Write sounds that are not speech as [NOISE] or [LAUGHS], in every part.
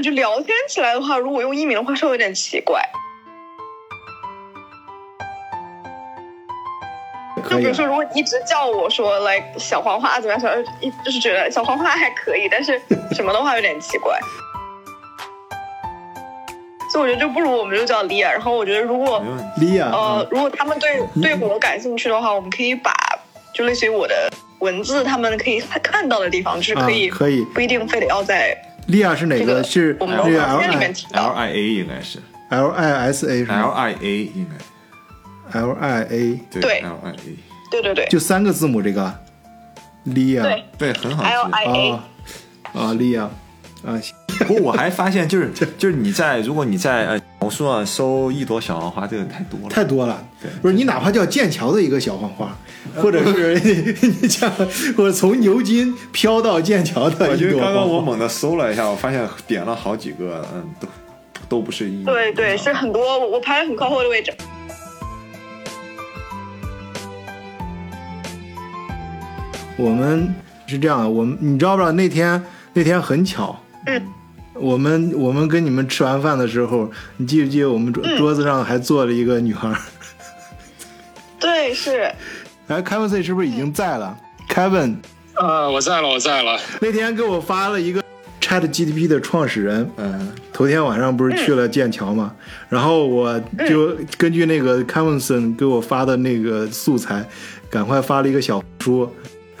感觉聊天起来的话，如果用艺名的话，稍微有点奇怪。就比如说，如果一直叫我说来小黄花怎么样，小一就是觉得小黄花还可以，但是 [LAUGHS] 什么的话有点奇怪。所以我觉得就不如我们就叫 Lia。然后我觉得如果 Lia，呃，如果他们对对我感兴趣的话，我们可以把就类似于我的文字，他们可以看到的地方，就是可以可以，不一定非得要在莉亚是哪个？是我们这个 L L I L I A 应该是。L I S A 是 L I A 应该？L I A 对 L I A 对对对。就三个字母这个利亚对。对很好 L 记。I A 啊啊莉亚啊，不过我还发现，就是就是你在如果你在呃小红书上搜一朵小黄花，这个太多了。太多了对。不是你哪怕叫剑桥的一个小黄花，或者是 [LAUGHS] 你像或者从牛津飘到剑桥的我一朵觉得刚刚我。猛地搜了一下，我发现点了好几个，嗯，都都不是一。对对，是很多我我排在很靠后的位置。我们是这样的，我们你知道不知道那天那天很巧，嗯，我们我们跟你们吃完饭的时候，你记不记得我们桌嗯桌子上还坐了一个女孩儿？对，是哎，Kevin C 是不是已经在了？Kevin 啊，我在了，我在了。那天给我发了一个 Chat GTP 的创始人，嗯，头天晚上不是去了剑桥嘛，然后我就根据那个 Kevinson 给我发的那个素材，赶快发了一个小说。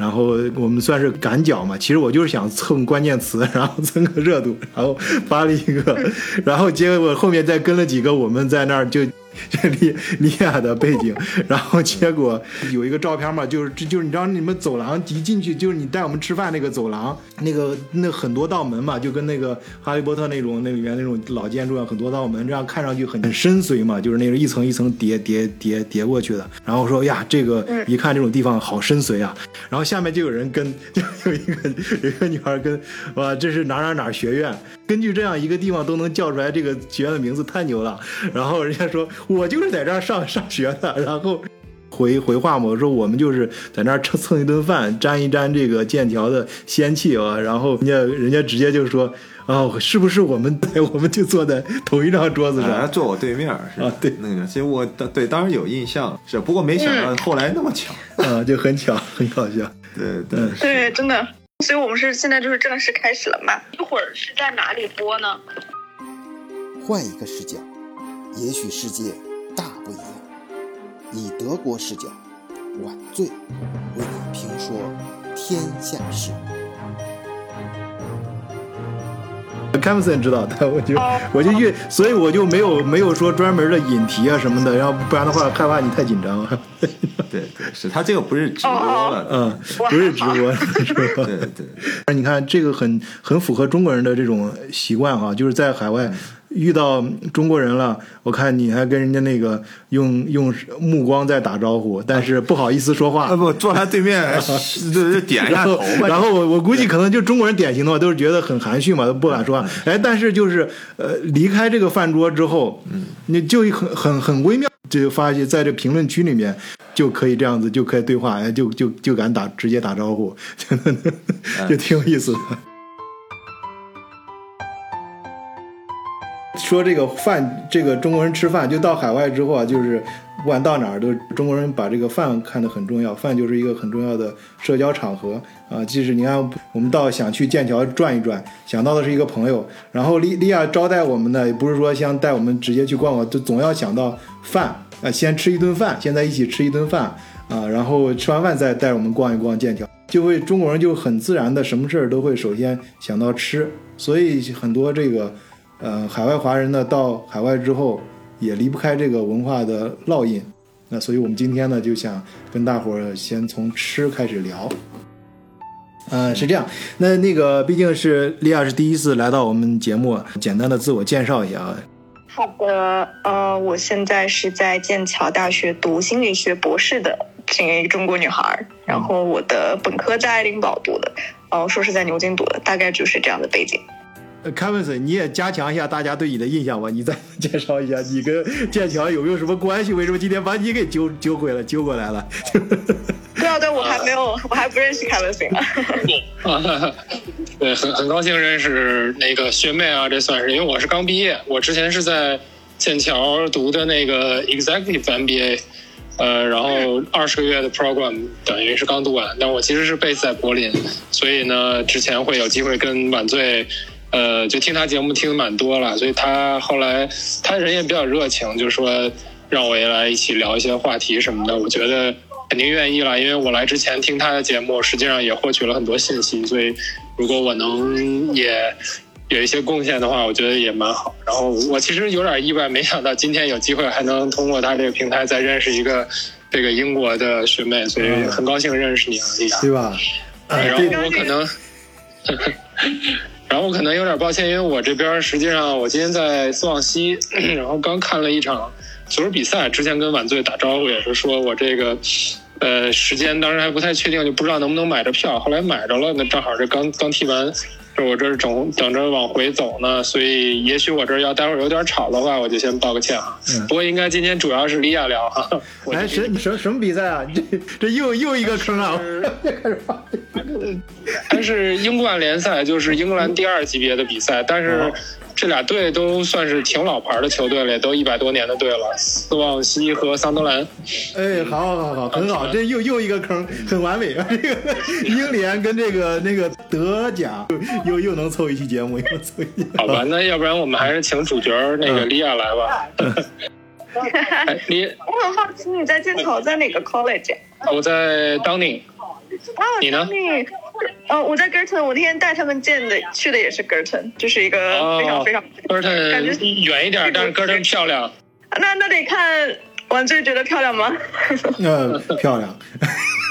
然后我们算是赶脚嘛，其实我就是想蹭关键词，[LAUGHS] 然后蹭个热度，然后发了一个，然后结果后面再跟了几个我们在那儿就就利利亚的背景，然后结果有一个照片嘛，就是这就是你知道你们走廊一进去就是你带我们吃饭那个走廊，那个那很多道门嘛，就跟那个哈利波特那种那里面那种老建筑啊，很多道门，这样看上去很很深邃嘛，就是那种一层一层叠叠叠叠过去的。然后说呀，这个一看这种地方好深邃啊，然后下面就有人跟，就有一个有一个女孩跟，哇，这是哪哪哪学院？根据这样一个地方都能叫出来这个学院的名字，太牛了。[LAUGHS] 然后人家说，我就是在这儿上上学的，然后。回回话嘛，我说我们就是在那儿蹭蹭一顿饭，沾一沾这个剑桥的仙气啊，然后人家人家直接就说，哦，是不是我们我们就坐在同一张桌子上？[LAUGHS] 坐我对面是吧啊对那个，其实我对当然有印象，是不过没想到后来那么巧。啊，就很巧，很搞笑。对 [LAUGHS] 对，嗯对，真的。所以我们是现在就是正式开始了嘛？一会儿是在哪里播呢？换一个视角，也许世界大不一样。以德国视角，晚醉为你评说天下事。C a m s o n 知道，但我就哦我就越，所以我就没有没有说专门的引题啊什么的，然后不然的话害怕你太紧张。[LAUGHS] 对对，是他这个不是直播了，嗯，不是直播，[LAUGHS] 是吧？对对，你看这个很很符合中国人的这种习惯哈，就是在海外遇到中国人了，我看你还跟人家那个用用目光在打招呼，但是不好意思说话啊。不坐他对面，[LAUGHS] 就就点一下头，嘛。然后我我估计可能就中国人典型的话，都是觉得很含蓄嘛，都不敢说话。哎，但是就是呃，离开这个饭桌之后，嗯，你就很很很微妙，就发现在这评论区里面就可以这样子，就可以对话，哎，就就就敢打直接打招呼，[LAUGHS] 就挺有意思的。说这个饭，这个中国人吃饭，就到海外之后啊，就是不管到哪儿，都中国人把这个饭看得很重要，饭就是一个很重要的社交场合啊。即使你看我们到想去剑桥转一转，想到的是一个朋友，然后莉莉亚招待我们呢，也不是说想带我们直接去逛逛，就总要想到饭啊，先吃一顿饭，现在一起吃一顿饭啊，然后吃完饭再带我们逛一逛剑桥，就会中国人就很自然的什么事儿都会首先想到吃，所以很多这个。呃，海外华人呢，到海外之后也离不开这个文化的烙印。那所以我们今天呢，就想跟大伙儿先从吃开始聊。呃，是这样。那那个毕竟是莉亚是第一次来到我们节目，简单的自我介绍一下啊。好的，呃，我现在是在剑桥大学读心理学博士的这一个中国女孩，然后我的本科在爱丁堡读的，呃，硕士在牛津读的，大概就是这样的背景。呃 k e v i n 你也加强一下大家对你的印象吧。你再 [LAUGHS] 介绍一下，你跟剑桥有没有什么关系？为什么今天把你给揪揪回来、揪过来了？[LAUGHS] 对啊，对，我还没有，我还不认识凯文森呢。啊，[LAUGHS] 对，很很高兴认识那个学妹啊，这算是，因为我是刚毕业，我之前是在剑桥读的那个 Executive MBA，呃，然后二十个月的 program 等于是刚读完，但我其实是 base 在柏林，所以呢，之前会有机会跟晚醉，呃，就听他节目听的蛮多了，所以他后来他人也比较热情，就说让我也来一起聊一些话题什么的，我觉得肯定愿意了，因为我来之前听他的节目，实际上也获取了很多信息，所以如果我能也有一些贡献的话，我觉得也蛮好。然后我其实有点意外，没想到今天有机会还能通过他这个平台再认识一个这个英国的学妹，所以很高兴认识你啊，丽亚。对吧？呃然后我可能，[LAUGHS] 然后我可能有点抱歉，因为我这边实际上我今天在斯旺西，然后刚看了一场足球比赛，之前跟晚醉打招呼也是说我这个。呃，时间当时还不太确定，就不知道能不能买着票。后来买着了，那正好这刚刚踢完，这我这儿等等着往回走呢，所以也许我这儿要待会儿有点吵的话，我就先道个歉哈。嗯不过应该今天主要是李亚聊哈。[LAUGHS] 我哎，什什什么比赛啊？这这又又一个坑啊！[LAUGHS] 它是英冠联赛，就是英格兰第二级别的比赛，但是这俩队都算是挺老牌的球队了，都一百多年的队了，斯旺西和桑德兰。哎，好好好好，很好，这又又一个坑，很完美。这个 [LAUGHS] 英联跟这个那个德甲又又又能凑一期节目，又能凑一期。好吧，那要不然我们还是请主角那个利亚来吧。[LAUGHS] 哎，利，我很好奇你在剑桥在哪个 college？我在 Downing，啊，你呢你，呃，我在 Girton，我那天带他们见的去的也是 Girton，就是一个非常哦非常，哥感觉远一点，但是 Girton 漂亮。那那得看晚醉觉得漂亮吗？[LAUGHS] 呃，漂亮，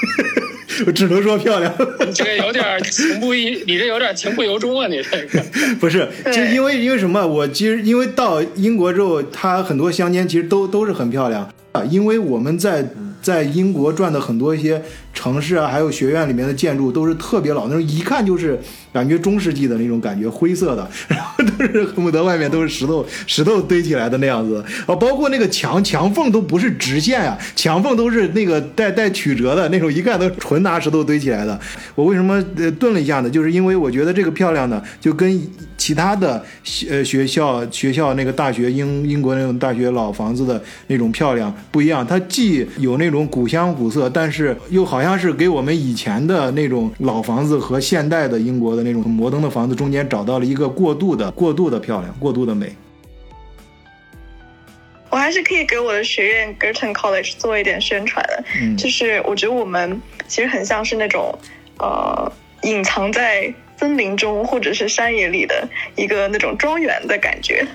[LAUGHS] 我只能说漂亮。这个有点情不一，你这有点情不由衷啊！你这个，[LAUGHS] 不是，对就因为因为什么？我其实因为到英国之后，它很多乡间其实都都是很漂亮啊。因为我们在在英国转的很多一些城市啊，还有学院里面的建筑都是特别老，那种一看就是感觉中世纪的那种感觉，灰色的，然后都是恨不得外面都是石头石头堆起来的那样子啊。包括那个墙墙缝都不是直线啊，墙缝都是那个带带曲折的那种，一看都纯拿石头堆起来的。我为什么呃顿了一下呢？就是因为我觉得这个漂亮呢，就跟其他的呃学校学校那个大学英英国那种大学老房子的那种漂亮不一样，它既有那种古香古色，但是又好像是给我们以前的那种老房子和现代的英国的那种摩登的房子中间找到了一个过渡的过渡的漂亮，过渡的美。我还是可以给我的学院 Girton College 做一点宣传的，嗯就是我觉得我们其实很像是那种呃隐藏在森林中或者是山野里的一个那种庄园的感觉，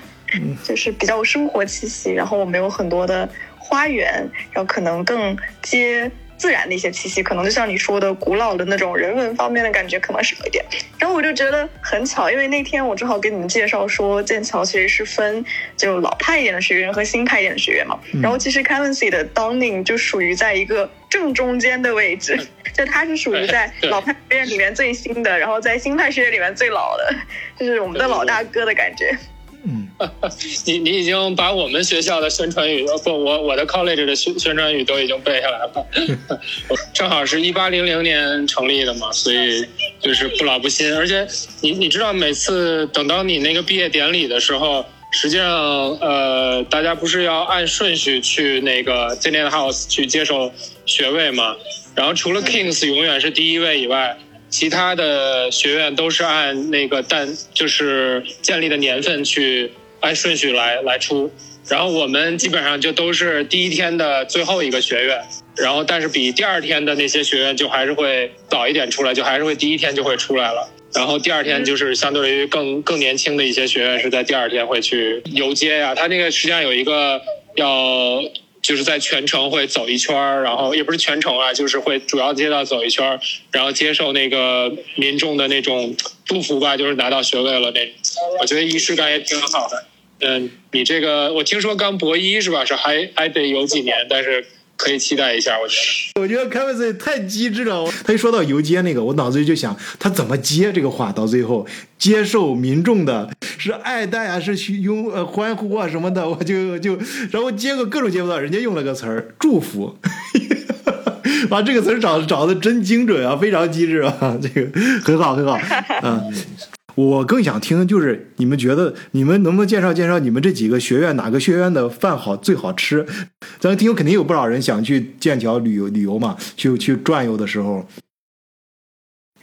就是比较有生活气息。然后我们有很多的花园，然后可能更接自然的一些气息，可能就像你说的古老的那种人文方面的感觉可能少一点。然后我就觉得很巧，因为那天我正好给你们介绍说，剑桥其实是分就老派一点的学院和新派一点的学院嘛。然后其实 c a v e n c y 的 Downing 就属于在一个正中间的位置，就它是属于在老派学院里面最新的，然后在新派学院里面最老的，就是我们的老大哥的感觉。[LAUGHS] 嗯，你你已经把我们学校的宣传语，呃不，我我的 college 的宣宣传语都已经背下来了。[LAUGHS] 我正好是一八零零年成立的嘛，所以就是不老不新。而且你你知道，每次等到你那个毕业典礼的时候，实际上呃，大家不是要按顺序去那个 z e n i a House 去接受学位嘛？然后除了 Kings 永远是第一位以外，其他的学院都是按那个但就是建立的年份去按顺序来来出。然后我们基本上就都是第一天的最后一个学院，然后但是比第二天的那些学院就还是会早一点出来，就还是会第一天就会出来了。然后第二天就是相对于更更年轻的一些学院是在第二天会去游街呀、它那个实际上有一个要就是在全城会走一圈儿，然后也不是全城啊，就是会主要街道走一圈儿，然后接受那个民众的那种祝福吧，就是拿到学位了那。我觉得仪式感也挺好的。嗯，你这个我听说刚博一是吧？是还还得有几年，但是可以期待一下，我觉得。我觉得 Kevin 这太机智了。他一说到游街那个，我脑子里就想他怎么接这个话，到最后接受民众的是爱戴啊，是拥呃欢呼啊什么的，我就就然后接个各种接不到，人家用了个词儿祝福。哇，[LAUGHS] 这个词儿找找的真精准啊，非常机智啊，这个很好很好。嗯，[LAUGHS] 我更想听就是你们觉得你们能不能介绍介绍你们这几个学院哪个学院的饭好最好吃？咱听友肯定有不少人想去剑桥旅游旅游嘛，去去转悠的时候。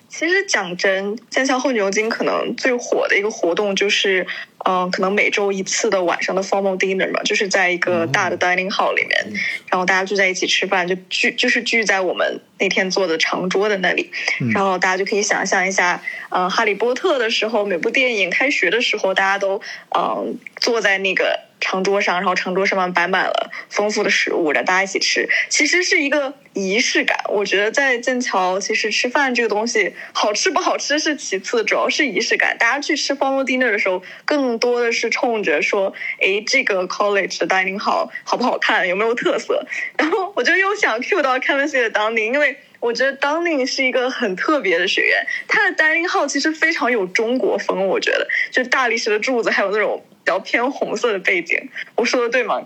其实讲真，剑桥后牛津可能最火的一个活动就是，嗯、可能每周一次的晚上的 formal dinner 嘛，就是在一个大的 dining hall 里面，然后大家聚在一起吃饭，就聚就是聚在我们那天坐的长桌的那里，然后大家就可以想象一下，呃，哈利波特的时候，每部电影开学的时候，大家都嗯、坐在那个长桌上，然后长桌上面摆满了丰富的食物，让大家一起吃，其实是一个仪式感。我觉得在剑桥，其实吃饭这个东西好吃不好吃是其次，主要是仪式感。大家去吃 formal dinner 的时候，更多的是冲着说，诶，这个 college 的 dining hall 好不好看，有没有特色。然后我就又想 cue 到 Kevin C 的 Downing，因为。我觉得 Downing 是一个很特别的学院，它的 dining hall 其实非常有中国风，我觉得就大理石的柱子，还有那种比较偏红色的背景。我说的对吗？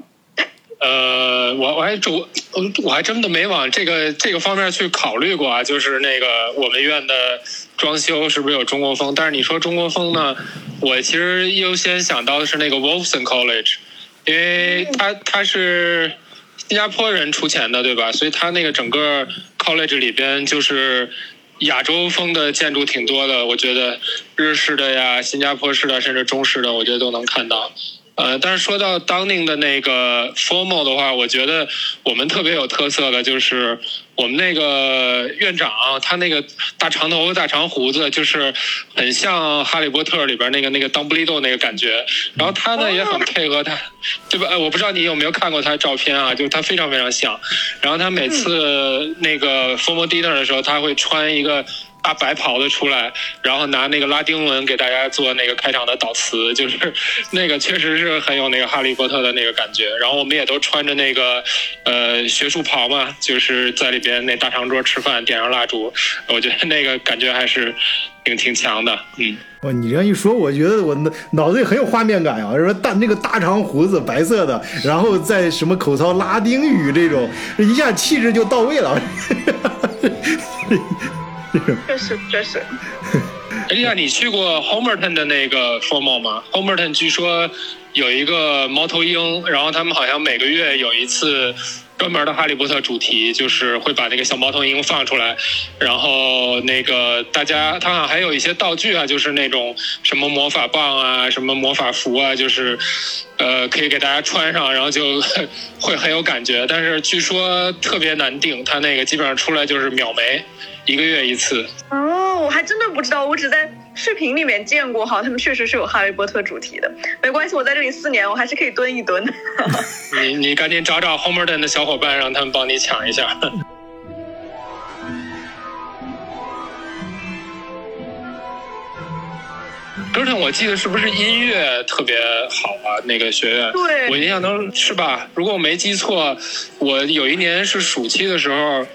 呃，我我还主我还真的没往这个这个方面去考虑过啊，就是那个我们院的装修是不是有中国风？但是你说中国风呢，我其实优先想到的是那个 Wolfson College，因为它它是新加坡人出钱的，对吧？所以它那个整个 college 里边就是。亚洲风的建筑挺多的，我觉得日式的呀、新加坡式的，甚至中式的，我觉得都能看到。呃，但是说到 Downing 的那个 formal 的话，我觉得我们特别有特色的就是我们那个院长，他那个大长头发、大长胡子，就是很像《哈利波特》里边那个那个邓布利多那个感觉。然后他呢也很配合他，对吧？呃，我不知道你有没有看过他的照片啊，就是他非常非常像。然后他每次那个 formal dinner 的时候，他会穿一个。大白袍子出来，然后拿那个拉丁文给大家做那个开场的导词，就是那个确实是很有那个哈利波特的那个感觉。然后我们也都穿着那个呃学术袍嘛，就是在里边那大长桌吃饭，点上蜡烛，我觉得那个感觉还是挺挺强的。嗯，哇，你这样一说，我觉得我脑子里很有画面感啊！说大那个大长胡子，白色的，然后在什么口操拉丁语这种，一下气质就到位了。[LAUGHS] 确实确实。哎呀，你去过 Homerton 的那个 formal 吗？Homerton 据说有一个猫头鹰，然后他们好像每个月有一次专门的哈利波特主题，就是会把那个小猫头鹰放出来，然后那个大家他好像还有一些道具啊，就是那种什么魔法棒啊，什么魔法服啊，就是呃可以给大家穿上，然后就会很有感觉。但是据说特别难定，他那个基本上出来就是秒没。一个月一次哦，我还真的不知道，我只在视频里面见过，哈，他们确实是有哈利波特主题的。没关系，我在这里四年，我还是可以蹲一蹲。[LAUGHS] 你你赶紧找找 Homerton 的小伙伴，让他们帮你抢一下。[LAUGHS] 哥特，我记得是不是音乐特别好啊？那个学院，对我印象中是吧？如果我没记错，我有一年是暑期的时候，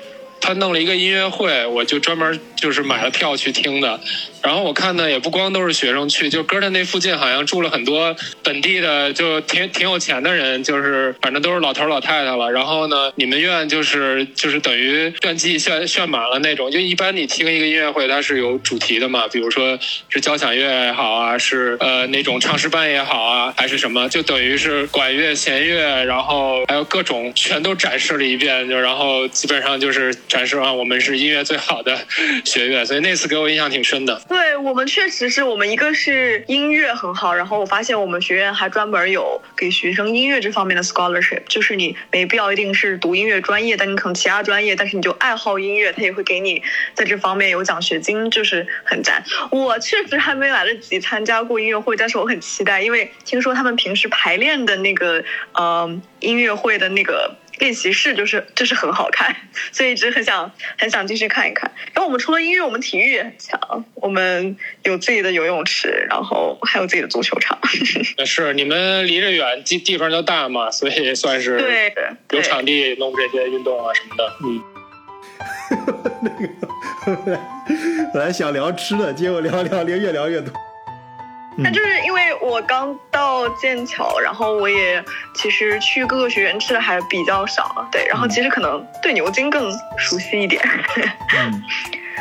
他弄了一个音乐会，我就专门就是买了票去听的。然后我看呢，也不光都是学生去，就哥特那附近好像住了很多本地的，就挺挺有钱的人，就是反正都是老头老太太了。然后呢，你们院就是就是等于院季炫炫满了那种。就一般你听一个音乐会，它是有主题的嘛，比如说是交响乐也好啊，是呃那种唱诗班也好啊，还是什么，就等于是管乐、弦乐，然后还有各种全都展示了一遍，就然后基本上就是展示啊我们是音乐最好的学院，所以那次给我印象挺深的。对我们确实是我们一个是音乐很好，然后我发现我们学院还专门有给学生音乐这方面的 scholarship，就是你没必要一定是读音乐专业，但你可能其他专业，但是你就爱好音乐，他也会给你在这方面有奖学金，就是很赞。我确实还没来得及参加过音乐会，但是我很期待，因为听说他们平时排练的那个呃音乐会的那个。练习室就是就是很好看，[LAUGHS] 所以一直很想很想进去看一看。然后我们除了音乐，我们体育也很强，我们有自己的游泳池，然后还有自己的足球场。[LAUGHS] 是你们离着远，地地方就大嘛，所以算是对有场地弄这些运动啊什么的。嗯，[LAUGHS] 那个本来想聊吃的，结果聊聊聊越聊越多。但就是因为我刚到剑桥，然后我也其实去各个学院吃的还比较少，对，然后其实可能对牛津更熟悉一点。嗯，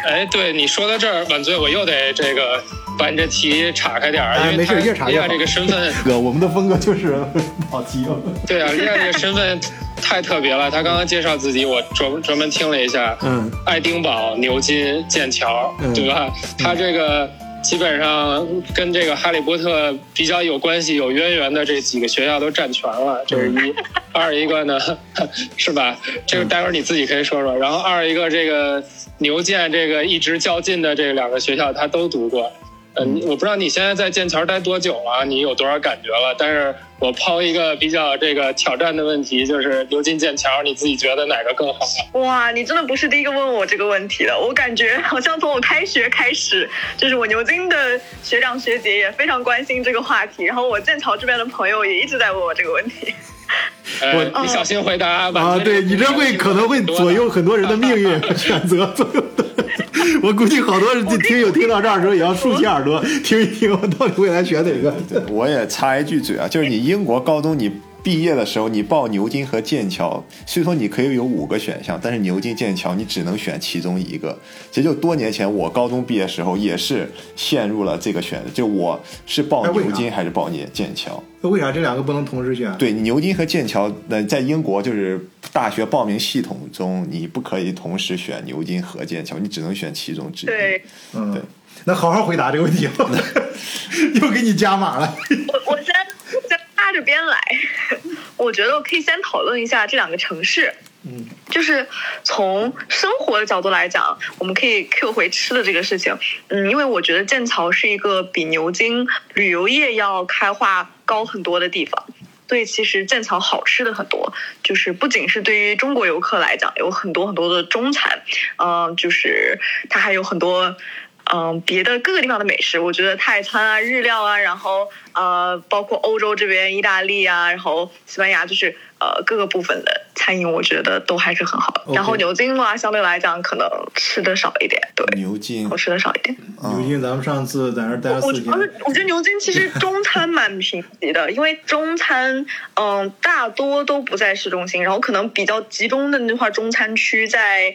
哎，对你说到这儿，晚醉，我又得这个把你这题岔开点儿，哎没事因为他越岔越好利亚这个身份，哥，我们的风格就是跑题了。[LAUGHS] 对啊，利亚这个身份太特别了。他刚刚介绍自己，我专专门听了一下，嗯，爱丁堡、牛津、剑桥，嗯对吧？他这个基本上跟这个哈利波特比较有关系、有渊源的这几个学校都占全了，这是一。二一个呢，[LAUGHS] 是吧？这个待会儿你自己可以说说。然后二一个这个牛剑这个一直较劲的这两个学校，他都读过。嗯，我不知道你现在在剑桥待多久了，你有多少感觉了？但是我抛一个比较这个挑战的问题，就是牛津、剑桥，你自己觉得哪个更好？哇，你真的不是第一个问我这个问题的。我感觉好像从我开学开始，就是我牛津的学长学姐也非常关心这个话题，然后我剑桥这边的朋友也一直在问我这个问题。呃，你小心回答吧。啊，对你这会可能会左右很多人的命运和 [LAUGHS] 选择，左右的。[LAUGHS] [LAUGHS] 我估计好多听友听到这儿的时候也要竖起耳朵听一听，我到底未来选哪个？我也插一句嘴啊，就是你英国高中你毕业的时候，你报牛津和剑桥，虽说你可以有五个选项，但是牛津、剑桥你只能选其中一个。其实就多年前我高中毕业时候也是陷入了这个选择，就我是报牛津还是报剑剑桥？那为啥这两个不能同时选？对，牛津和剑桥，那，在英国就是大学报名系统中，你不可以同时选牛津和剑桥，你只能选其中之一。对，嗯对，那好好回答这个问题，[LAUGHS] 又给你加码了。我我先先搭着边来，我觉得我可以先讨论一下这两个城市。嗯，就是从生活的角度来讲，我们可以 Q 回吃的这个事情。嗯，因为我觉得剑桥是一个比牛津旅游业要开化高很多的地方。所以其实剑桥好吃的很多，就是不仅是对于中国游客来讲，有很多很多的中餐，嗯、就是它还有很多。嗯，别的各个地方的美食，我觉得泰餐啊、日料啊，然后呃，包括欧洲这边意大利啊，然后西班牙，就是呃各个部分的餐饮，我觉得都还是很好然后牛津的话，相对来讲可能吃的少一点，对，牛津我吃的少一点。牛津，咱们上次在那儿待了我是我觉得牛津其实 [LAUGHS] 中餐蛮贫瘠的，因为中餐嗯大多都不在市中心，然后可能比较集中的那块中餐区在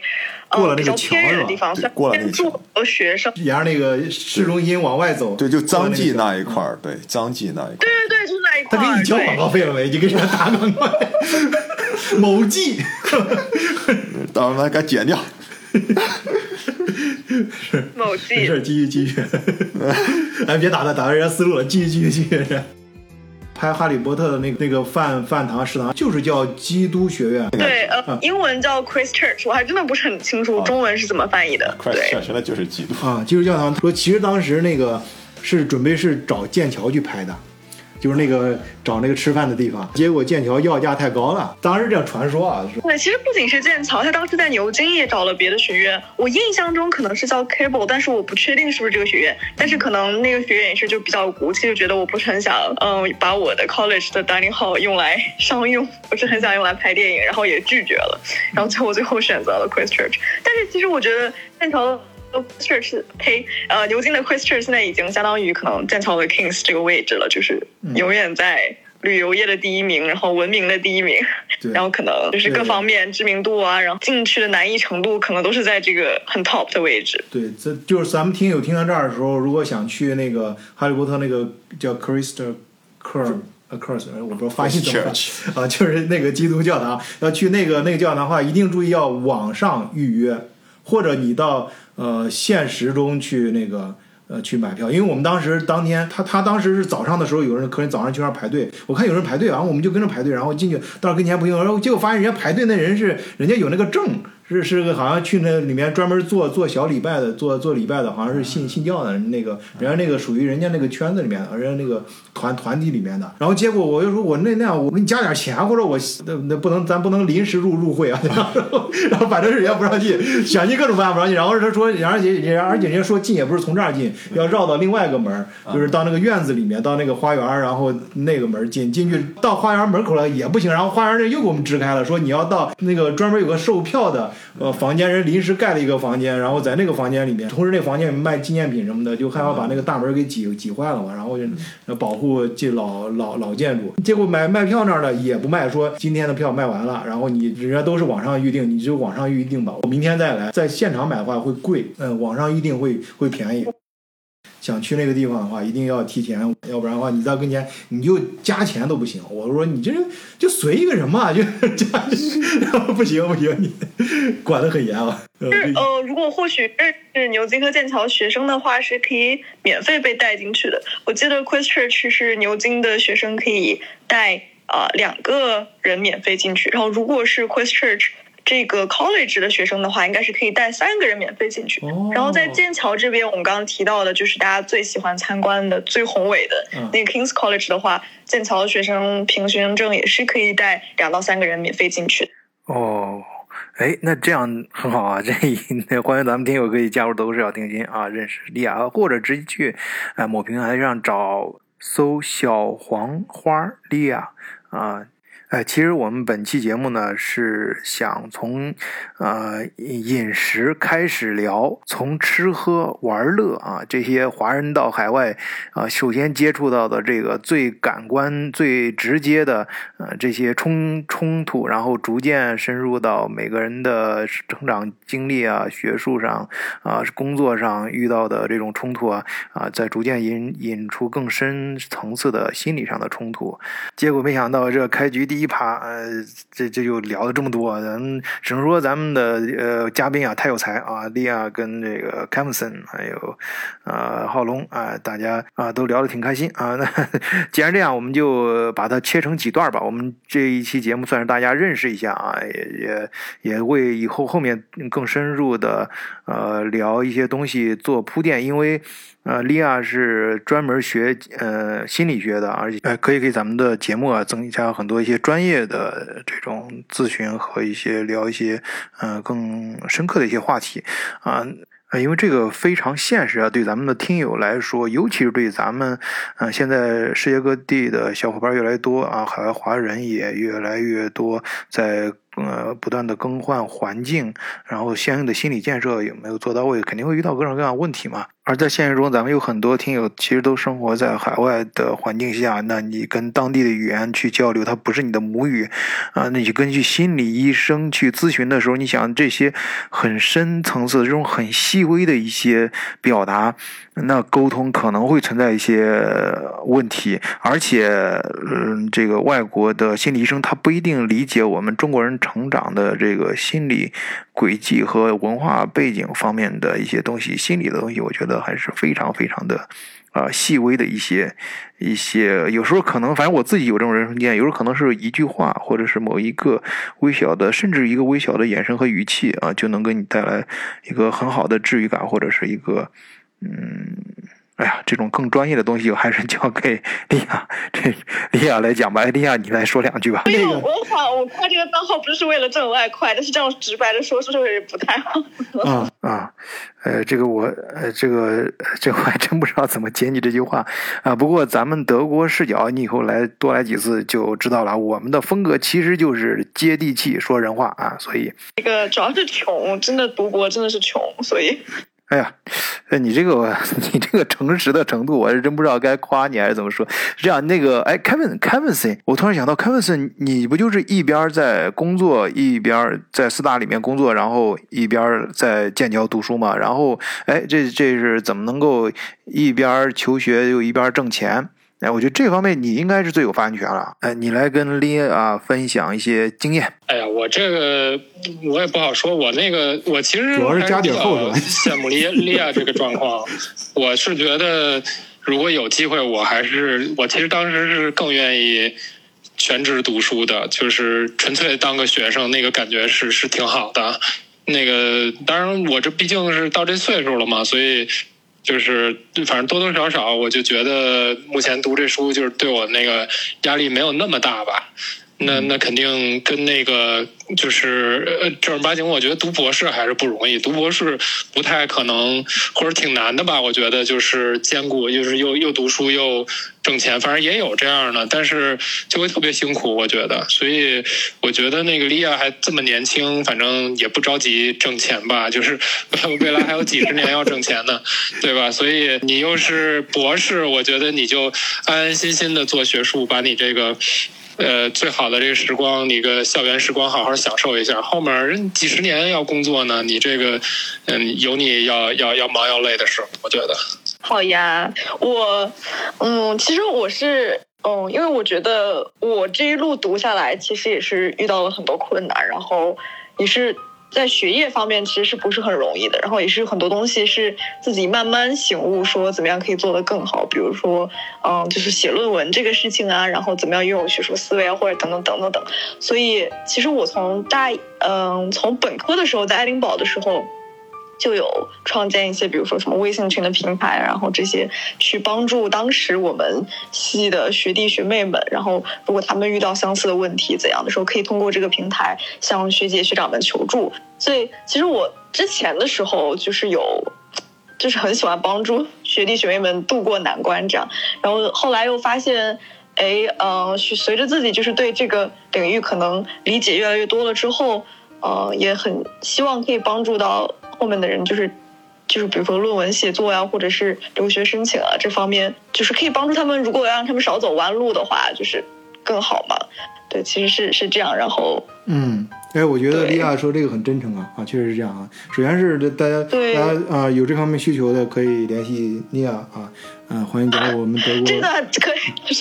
过了那个嗯比较偏远桥是吧的地方，对虽然过了那个桥住很多学生。沿着那个市中心往外走，对，就张记那一块儿，对，张记那一块儿。对对对，就是那一块儿。他给你交广告费了没？你给人家打广告。[LAUGHS] [LAUGHS] 某记，当然了，给剪掉。是某没事，继续继续。[LAUGHS] 哎，别打断打断人家思路了，继续继续继续。拍《哈利波特》的那个那个饭饭堂食堂就是叫基督学院，对，啊呃，英文叫 Christ Church，我还真的不是很清楚中文是怎么翻译的。快对，上学的就是基督。啊，基督教堂说，其实当时那个是准备是找剑桥去拍的，就是那个找那个吃饭的地方，结果剑桥要价太高了，当时这传说啊，对，其实不仅是剑桥，他当时在牛津也找了别的学院，我印象中可能是叫 Cable，但是我不确定是不是这个学院。但是可能那个学院也是就比较骨气，就觉得我不是很想，嗯，把我的 college 的 dining hall 用来 [LAUGHS] 商用，不是很想用来拍电影，然后也拒绝了。然后最后最后选择了 Christ Church。但是其实我觉得剑桥的 Christ Church，呸，呃，牛津的 Church 现在已经相当于可能剑桥的 Kings 这个位置了，就是永远在。旅游业的第一名，然后文明的第一名，对然后可能就是各方面知名度啊，然后进去的难易程度，可能都是在这个很 top 的位置。对，这就是咱们听友听到这儿的时候，如果想去那个哈利波特那个叫 Christ Cur 呃 Cur，我不知道发音怎么发啊，就是那个基督教堂，要去那个那个教堂的话，一定注意要网上预约，或者你到呃现实中去那个。呃，去买票，因为我们当时当天，他他当时是早上的时候，有人客人早上去那排队，我看有人排队，然后我们就跟着排队，然后进去到跟前不行，然后结果发现人家排队那人是人家有那个证，是是个好像去那里面专门做做小礼拜的，做做礼拜的，好像是信信教的那个，人家那个属于人家那个圈子里面的，人家那个团团体里面的。然后结果我就说我那那样，我给你加点钱，或者我那那不能咱不能临时入入会啊。然 [LAUGHS] 后然后反正是人家不让进，想尽各种办法不让进。然后他说，而且人而且人家说进也不是从这儿进，要绕到另外一个门，就是到那个院子里面，到那个花园，然后那个门进进去到花园门口了也不行，然后花园那又给我们支开了，说你要到那个专门有个售票的呃房间，人临时盖了一个房间，然后在那个房间里面，同时那房间里面卖纪念品什么的，就害怕把那个大门给挤挤坏了嘛，然后就呃保护这老老老建筑。结果买卖票那儿的也不卖，说今天的票卖完了，然后你人家都是网上预定，你就网上预定吧，我明天再来。在现场买的话会贵，嗯，网上预定会会便宜。想去那个地方的话，一定要提前，要不然的话，你在跟前你就加钱都不行。我说你这就随一个人嘛，[LAUGHS] 就加，[LAUGHS] 不行不行，你管得很严啊。呃是呃，如果或许是牛津和剑桥学生的话，是可以免费被带进去的。我记得 Christchurch 是牛津的学生可以带呃两个人免费进去，然后如果是 Christchurch 这个 college 的学生的话，应该是可以带三个人免费进去。哦然后在剑桥这边，我们刚刚提到的就是大家最喜欢参观的、最宏伟的、嗯那个 King's College 的话，剑桥的学生凭学生证也是可以带两到三个人免费进去。哦，哎，那这样很好啊！这欢迎咱们听友可以加入都是要听心啊，认识莉亚，或者直接去哎某平台上找搜小黄花莉亚啊。哎，其实我们本期节目呢是想从呃饮食开始聊，从吃喝玩乐啊这些华人到海外啊，首先接触到的这个最感官、最直接的呃这些冲冲突，然后逐渐深入到每个人的成长经历啊、学术上啊、工作上遇到的这种冲突啊啊，再逐渐引引出更深层次的心理上的冲突。结果没想到这开局第一趴，呃，这这就聊了这么多，咱只能说咱们的呃嘉宾啊太有才啊，利亚跟这个凯文森还有呃浩龙啊、大家啊都聊得挺开心啊。[LAUGHS] 那既然这样，我们就把它切成几段吧。我们这一期节目算是大家认识一下啊，也也也为以后后面更深入的呃聊一些东西做铺垫，因为。呃，利亚是专门学呃心理学的，而且呃可以给咱们的节目啊增加很多一些专业的这种咨询和一些聊一些嗯更深刻的一些话题啊。啊，因为这个非常现实啊，对咱们的听友来说，尤其是对咱们，嗯，现在世界各地的小伙伴越来越多啊，海外华人也越来越多，在呃不断的更换环境，然后相应的心理建设有没有做到位，肯定会遇到各种各样的问题嘛。而在现实中，咱们有很多听友其实都生活在海外的环境下，那你跟当地的语言去交流，它不是你的母语啊，那你根据心理医生去咨询的时候，你想这些很深层次这种很细微的一些表达，那沟通可能会存在一些问题，而且，嗯，这个外国的心理医生他不一定理解我们中国人成长的这个心理轨迹和文化背景方面的一些东西，心理的东西，我觉得还是非常非常的。啊，细微的一些一些，有时候可能，反正我自己有这种人生经验，有时候可能是一句话，或者是某一个微小的，甚至一个微小的眼神和语气啊，就能给你带来一个很好的治愈感，或者是一个嗯，哎呀，这种更专业的东西，我还是交给莉亚，这莉亚来讲吧。哎，莉亚，你来说两句吧。没有，我夸我夸这个账号不是为了挣外快，但是这样直白的说，是不是不太好？[LAUGHS] 啊啊，呃，这个我，呃，这个这个我还真不知道怎么接你这句话啊。不过咱们德国视角，你以后来多来几次就知道了。我们的风格其实就是接地气，说人话啊。所以，这个主要是穷，真的读博真的是穷，所以哎呀，呃你这个你这个诚实的程度，我是真不知道该夸你还是怎么说。是这样，那个，哎，Kevin，Kevinson，，我突然想到，Kevinson，，你不就是一边在工作，一边在四大里面工作，然后一边在剑桥读书嘛？然后，哎，这这是怎么能够一边求学又一边挣钱？哎，我觉得这方面你应该是最有发言权了。哎，你来跟莉啊分享一些经验。哎呀，我这个我也不好说，我那个我其实主要是加点后还是吧是比较羡慕利利亚这个状况。我是觉得，如果有机会，我还是我其实当时是更愿意全职读书的，就是纯粹当个学生，那个感觉是是挺好的。那个当然，我这毕竟是到这岁数了嘛，所以就是反正多多少少，我就觉得目前读这书就是对我那个压力没有那么大吧。那那肯定跟那个就是呃正儿八经，我觉得读博士还是不容易。读博士不太可能，或者挺难的吧？我觉得就是兼顾，就是又又读书又挣钱，反正也有这样的，但是就会特别辛苦。我觉得，所以我觉得那个利亚还这么年轻，反正也不着急挣钱吧。就是 [LAUGHS] 未来还有几十年要挣钱呢，对吧？所以你又是博士，我觉得你就安安心心的做学术，把你这个。呃，最好的这个时光，你个校园时光好好享受一下。后面几十年要工作呢，你这个，嗯，有你要要要忙要累的时候，我觉得。好呀，我，嗯，其实我是，嗯，因为我觉得我这一路读下来，其实也是遇到了很多困难，然后也是。在学业方面其实是不是很容易的，然后也是很多东西是自己慢慢醒悟，说怎么样可以做得更好。比如说，嗯，就是写论文这个事情啊，然后怎么样拥有学术思维啊，或者等等等等等。所以，其实我从大，嗯，从本科的时候在爱丁堡的时候。就有创建一些，比如说什么微信群的平台，然后这些去帮助当时我们系的学弟学妹们，然后如果他们遇到相似的问题怎样的时候，可以通过这个平台向学姐学长们求助。所以其实我之前的时候就是有，就是很喜欢帮助学弟学妹们渡过难关这样，然后后来又发现，哎，嗯，随着自己就是对这个领域可能理解越来越多了之后，呃，也很希望可以帮助到。后面的人就是，就是比如说论文写作呀，或者是留学申请啊这方面，就是可以帮助他们。如果让他们少走弯路的话，就是更好嘛。对，其实是是这样。然后，嗯，哎，我觉得莉亚说这个很真诚啊，啊，确实是这样啊。首先是大家，大家啊有这方面需求的可以联系莉亚啊，嗯，欢迎加入我们德国。[LAUGHS] 真的可以。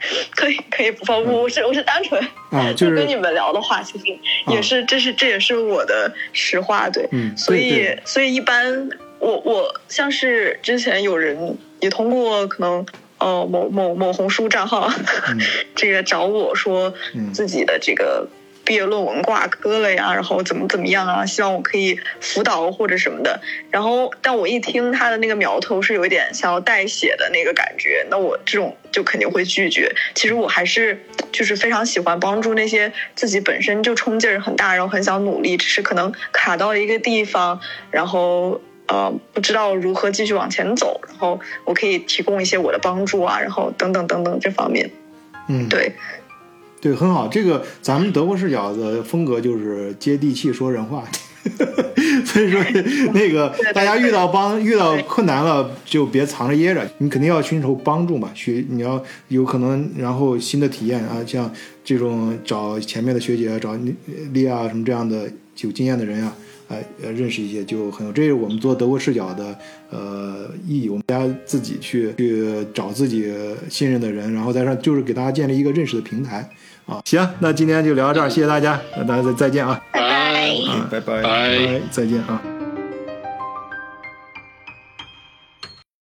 [LAUGHS] 可以可以不放我是我是单纯啊，就是跟你们聊的话，其实也是这是这也是我的实话，对，嗯，所以所以一般我我像是之前有人也通过可能呃某某某红书账号，[LAUGHS] 这个找我说自己的这个。毕业论文挂科了呀，然后怎么怎么样啊？希望我可以辅导或者什么的。然后，但我一听他的那个苗头是有一点想要代写的那个感觉，那我这种就肯定会拒绝。其实我还是就是非常喜欢帮助那些自己本身就冲劲儿很大，然后很想努力，只是可能卡到一个地方，然后呃不知道如何继续往前走。然后我可以提供一些我的帮助啊，然后等等等等这方面。嗯，对。对，很好。这个咱们德国视角的风格就是接地气说人话，[LAUGHS] 所以说 [LAUGHS] 那个大家遇到帮遇到困难了就别藏着掖着，你肯定要寻求帮助嘛。学你要有可能，然后新的体验啊，像这种找前面的学姐，找利亚什么这样的有经验的人啊。认识一些就很有，这是我们做德国视角的呃意义。我们大家自己去去找自己信任的人，然后在这就是给大家建立一个认识的平台。啊，行，那今天就聊到这儿，谢谢大家，那大家再再见啊，拜拜，拜拜，拜，再见啊。